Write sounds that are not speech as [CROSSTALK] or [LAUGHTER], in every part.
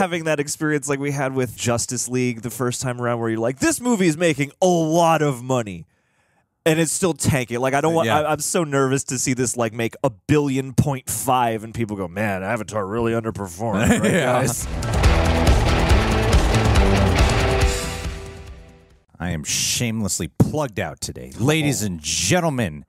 having that experience like we had with Justice League the first time around, where you're like, this movie is making a lot of money. And it's still tanking. Like I don't want. Yeah. I, I'm so nervous to see this like make a billion point five, and people go, "Man, Avatar really underperformed." Right, [LAUGHS] guys? I am shamelessly plugged out today. Ladies oh. and gentlemen,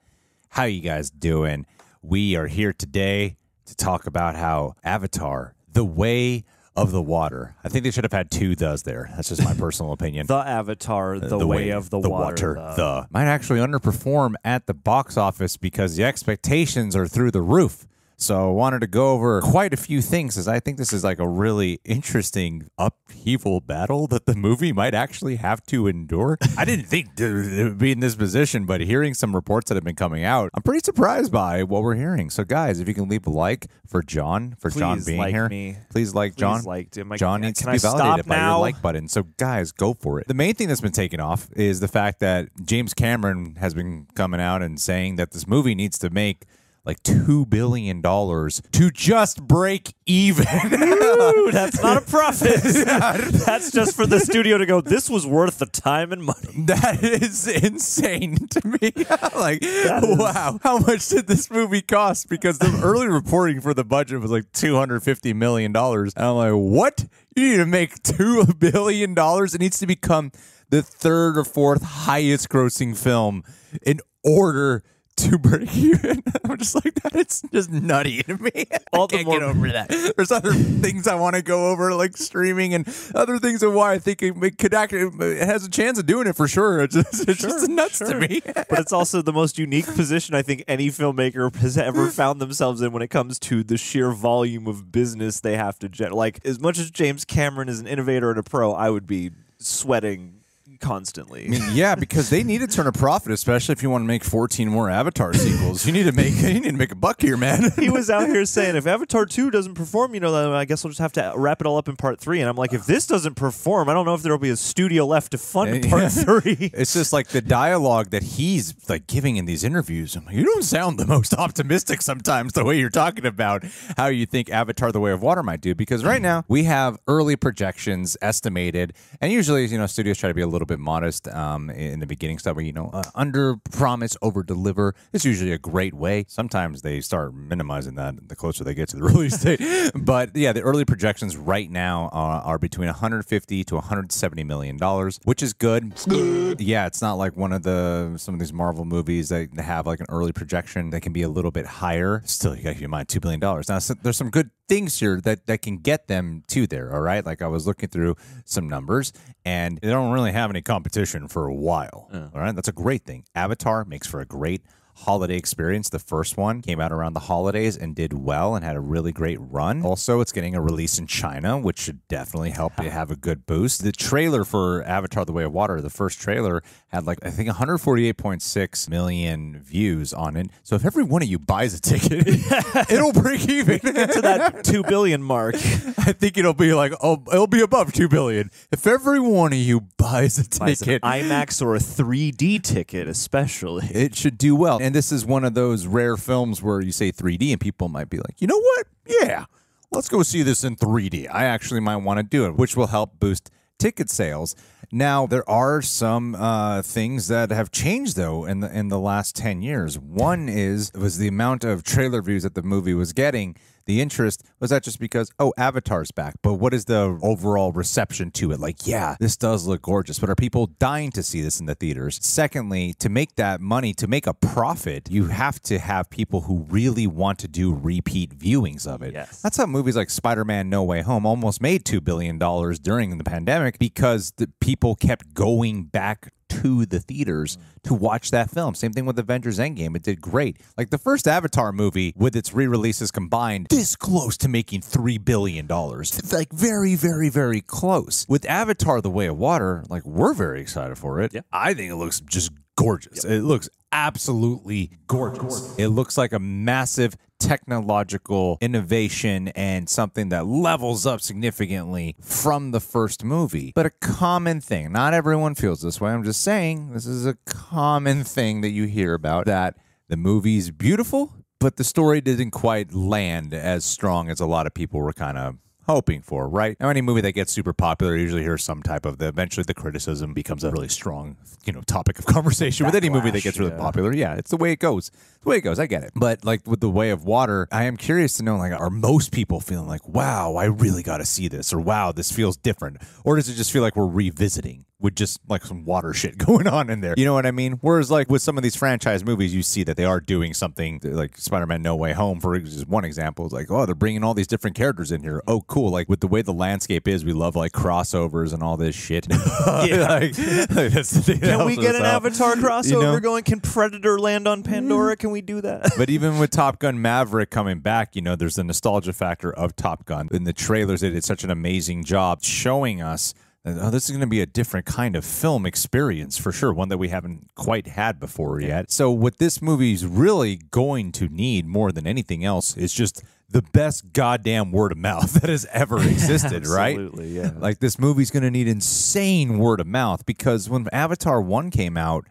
how you guys doing? We are here today to talk about how Avatar, The Way of the Water. I think they should have had two thes there. That's just my personal opinion. [LAUGHS] The Avatar, uh, the, way, of the, water, the- the might actually underperform at the box office because the expectations are through the roof. So I wanted to go over quite a few things as I think this is like a really interesting upheaval battle that the movie might actually have to endure. [LAUGHS] I didn't think it would be in this position, but hearing some reports that have been coming out, I'm pretty surprised by what we're hearing. So guys, if you can leave a like for John, for John Please being like here, me. please like Please John. like, am I- John can needs to I be stop validated by now? your like button. So guys, go for it. The main thing that's been taken off is the fact that James Cameron has been coming out and saying that this movie needs to make like two billion dollars to just break even. [LAUGHS] Ooh, that's not a profit. [LAUGHS] that's just for the studio to go. This was worth the time and money. that is insane to me. [LAUGHS] like, wow, how much did this movie cost? Because the early reporting for the budget was like two hundred fifty million dollars, and I'm like, what? You need to make two billion dollars. It needs to become the third or fourth highest grossing film in order to [LAUGHS] break even. [LAUGHS] I'm just like that. It's just nutty to me. [LAUGHS] All I the can't more- get over that. There's other things I want to go over, like streaming and other things of why I think it, it could act. It has a chance of doing it for sure. It's just, it's just nuts to me. but it's also the most unique position I think any filmmaker has ever found themselves in when it comes to the sheer volume of business they have to generate. Like, as much as James Cameron is an innovator and a pro, I would be sweating constantly. yeah, because they need to turn a profit, especially if you want to make 14 more Avatar sequels. You need to make [LAUGHS] you need to make a buck here, man. he was out here saying if Avatar 2 doesn't perform, you know, then I guess we'll just have to wrap it all up in part 3. And I'm like, if this doesn't perform, I don't know if there'll be a studio left to fund Yeah. part 3. [LAUGHS] It's just like the dialogue that he's like giving in these interviews. I'm like, you don't sound the most [LAUGHS] optimistic sometimes the way you're talking about how you think Avatar: The Way of Water might do. Because right now we have early projections estimated, and usually you know studios try to be a little bit modest um, in the beginning stuff where you know uh, under promise, over deliver. It's usually a great way. Sometimes they start minimizing that the closer they get to the [LAUGHS] release date. but yeah, the early projections right now are, are between 150 to 170 million dollars, which is good. Yeah, it's not like one of the some of these Marvel movies that have like an early projection that can be a little bit higher. Still, you got to keep in mind two billion dollars. Now, so there's some good things here that that can get them to there. All right, like I was looking through some numbers, and they don't really have any competition for a while. All right, that's a great thing. Avatar makes for a great holiday experience. The first one came out around the holidays and did well and had a really great run. Also, it's getting a release in China, which should definitely help it have a good boost. The trailer for Avatar The Way of Water, the first trailer, had like, I think 148.6 million views on it. So if every one of you buys a ticket, [LAUGHS] it'll break even. to that 2 billion mark. [LAUGHS] I think it'll be like, oh, it'll be above 2 billion. If every one of you buys a Buys an ticket, IMAX or a 3D ticket, especially. it should do well. And this is one of those rare films where you say 3D and people might be like, you know what? Yeah, let's go see this in 3D. I actually might want to do it, which will help boost ticket sales. Now there are some uh, things that have changed though in the in the last 10 years. One is was the amount of trailer views that the movie was getting. The interest was that just because oh Avatar's back, but what is the overall reception to it? Like, yeah, this does look gorgeous, but are people dying to see this in the theaters? Secondly, to make that money, to make a profit, you have to have people who really want to do repeat viewings of it. Yes. That's how movies like Spider-Man: No Way Home almost made two billion dollars during the pandemic because the people kept going back to the theaters to watch that film. Same thing with Avengers Endgame. It did great. Like the first Avatar movie with its re-releases combined, this close to making 3 billion dollars. Like very very very close. With Avatar The Way of Water, like we're very excited for it. Yeah. I think it looks just gorgeous. It looks absolutely gorgeous. It looks like a massive technological innovation and something that levels up significantly from the first movie. But a common thing, not everyone feels this way. I'm just saying this is a common thing that you hear about that the movie's beautiful, but the story didn't quite land as strong as a lot of people were kind of hoping for, right? Now, any movie that gets super popular usually hears some type of the. Eventually, the criticism becomes a really strong, you know, topic of [LAUGHS] conversation with any movie that gets really yeah. popular. Yeah, it's the way it goes. It's the way it goes. I get it. But like with the Way of Water, I am curious to know, like, are most people feeling like, wow, I really got to see this, or wow, this feels different, or does it just feel like we're revisiting? With just like some water shit [LAUGHS] going on in there. You know what I mean? Whereas, like, with some of these franchise movies, you see that they are doing something like Spider Man No Way Home, for just one example. It's like, oh, they're bringing all these different characters in here. Oh, cool. Like, with the way the landscape is, we love like crossovers and all this shit. [LAUGHS] [LAUGHS] Yeah. like, like, that's the thing Can we get an out. Avatar crossover You know? going? Can Predator land on Pandora? Can we do that? but even with Top Gun Maverick coming back, you know, there's the nostalgia factor of Top Gun. In the trailers, they did such an amazing job showing us oh, this is going to be a different kind of film experience for sure, one that we haven't quite had before yet. So, what this movie's really going to need more than anything else is just the best goddamn word of mouth [LAUGHS] that has ever existed, right? Absolutely, yeah. Like, this movie's going to need insane word of mouth because when Avatar 1 came out,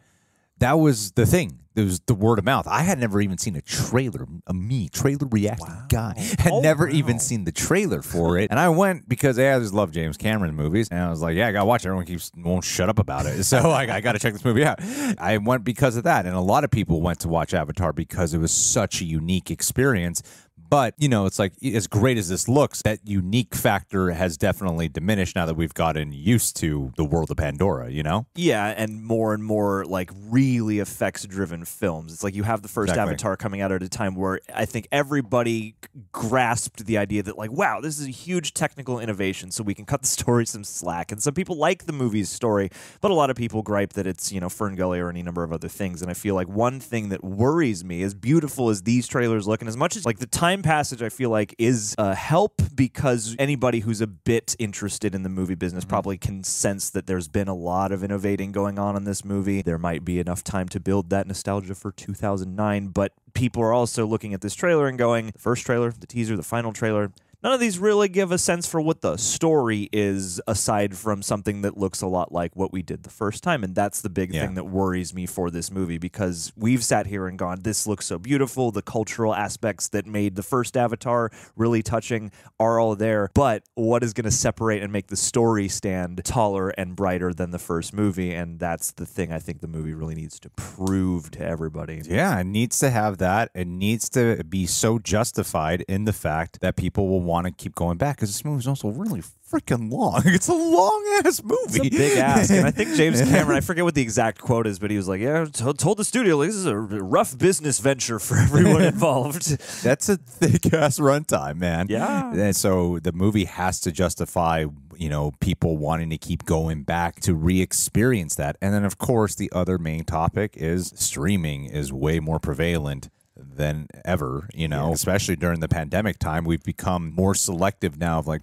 that was the thing. It was the word of mouth. I had never even seen a trailer. A me trailer reacting guy [LAUGHS] had Oh, never wow. even seen the trailer for it, and I went because I just love James Cameron movies, and I was like, yeah, I gotta watch it. Everyone keeps won't shut up about it, [LAUGHS] so I, I got to check this movie out. I went because of that, and a lot of people went to watch Avatar because it was such a unique experience. But, you know, it's like as great as this looks, that unique factor has definitely diminished now that we've gotten used to the world of Pandora, you know? Yeah, and more and more like really effects driven films. It's like you have the first Exactly. Avatar coming out at a time where I think everybody grasped the idea that like, wow, this is a huge technical innovation, so we can cut the [LAUGHS] story some slack. And some people like the movie's story, but a lot of people gripe that it's, you know, Fern Gully or any number of other things. And I feel like one thing that worries me, as beautiful as these trailers look, and as much as like the time passage I feel like is a help because anybody who's a bit interested in the movie business mm-hmm. probably can sense that there's been a lot of innovating going on in this movie. There might be enough time to build that nostalgia for 2009, but people are also looking at this trailer and going, the first trailer, the teaser, the final trailer, None of these really give a sense for what the story is aside from something that looks a lot like what we did the first time. And that's the big Yeah. thing that worries me for this movie because we've sat here and gone, this looks so beautiful. The cultural aspects that made the first Avatar really touching are all there. But what is going to separate and make the story stand taller and brighter than the first movie? And that's the thing I think the movie really needs to prove to everybody. Yeah, it needs to have that. It needs to be so justified in the fact that people will want to keep going back because this movie's also really freaking long. [LAUGHS] It's a long ass movie. It's a big ask. And I think James [LAUGHS] Cameron, I forget what the exact quote is, but he was like, Yeah, told the studio, like, this is a rough business venture for [LAUGHS] everyone involved. That's a thick ass runtime, man. Yeah. And so the movie has to justify, you know, people wanting to keep going back to re experience that. And then, of course, the other main topic is streaming is way more prevalent than ever, you know, especially during the pandemic time. We've become more selective now of like,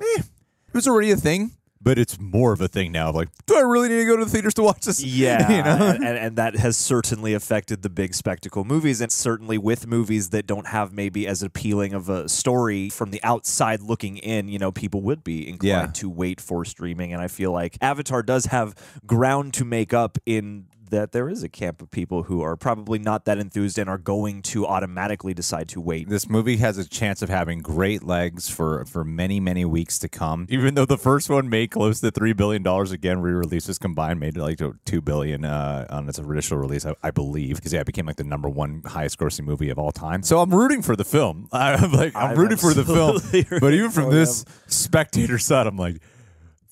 eh, it was already a thing. But it's more of a thing now. Of like, do I really need to go to the theaters to watch this? [LAUGHS] Yeah, you know. and, and that has certainly affected the big spectacle movies, and certainly with movies that don't have maybe as appealing of a story from the outside looking in, you know, people would be inclined Yeah. to wait for streaming. And I feel like Avatar does have ground to make up in that there is a camp of people who are probably not that enthused and are going to automatically decide to wait. This movie has a chance of having great legs for for many many weeks to come. Even though the first one made close to three billion dollars again, re-releases combined made like two billion uh, on its original release, I, I believe. Because yeah, it became like the number one highest grossing movie of all time. So I'm rooting for the film. [LAUGHS] I'm like I'm, I'm rooting for the film. [LAUGHS] But even from this spectator side, I'm like.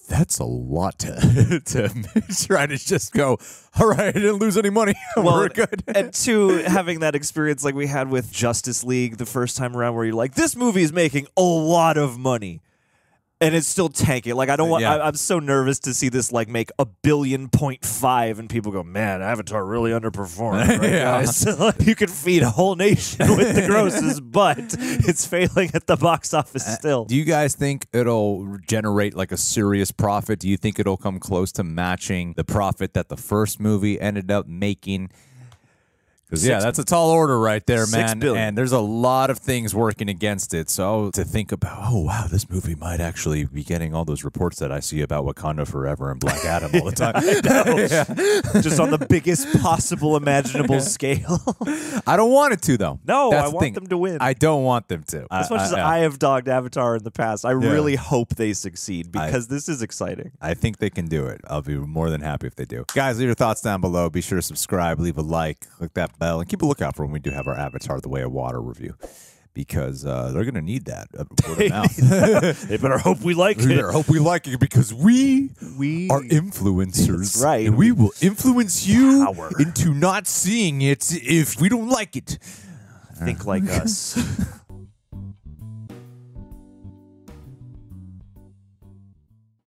That's a lot to, [LAUGHS] to [LAUGHS] try to just go. All right, I didn't lose any money. [LAUGHS] We're good. and two, having that experience like we had with Justice League the first time around, where you're like, this movie is making a lot of money. And it's still tanking. Like I don't uh, want. Yeah. I, I'm so nervous to see this like make a billion point five, and people go, "Man, Avatar really underperformed." [LAUGHS] Right, Yeah. guys? [LAUGHS] you could feed a whole nation with the [LAUGHS] grosses, but it's failing at the box office uh, still. Do you guys think it'll generate like a serious profit? Do you think it'll come close to matching the profit that the first movie ended up making? 'Cause, yeah, that's a tall order right there, man. And there's a lot of things working against it. So to think about, oh wow, this movie might actually be getting all those reports that I see about Wakanda Forever and Black Adam all the [LAUGHS] time. [LAUGHS] just on the biggest possible imaginable [LAUGHS] scale. I don't want it to though. No, That's I the want thing. them to win. I don't want them to. as much I, as yeah. Uh, I have dogged Avatar in the past, I really hope they succeed because this is exciting. I think they can do it. I'll be more than happy if they do. Guys, leave your thoughts down below. Be sure to subscribe, leave a like, click that bell, and keep a lookout for when we do have our Avatar The Way of Water review. Because uh, they're going to need that uh, word of [LAUGHS] mouth. [LAUGHS] They better hope we like We better hope we like it because we We are influencers. That's right. And we will influence you Power. into not seeing it if we don't like it. think like [LAUGHS] us.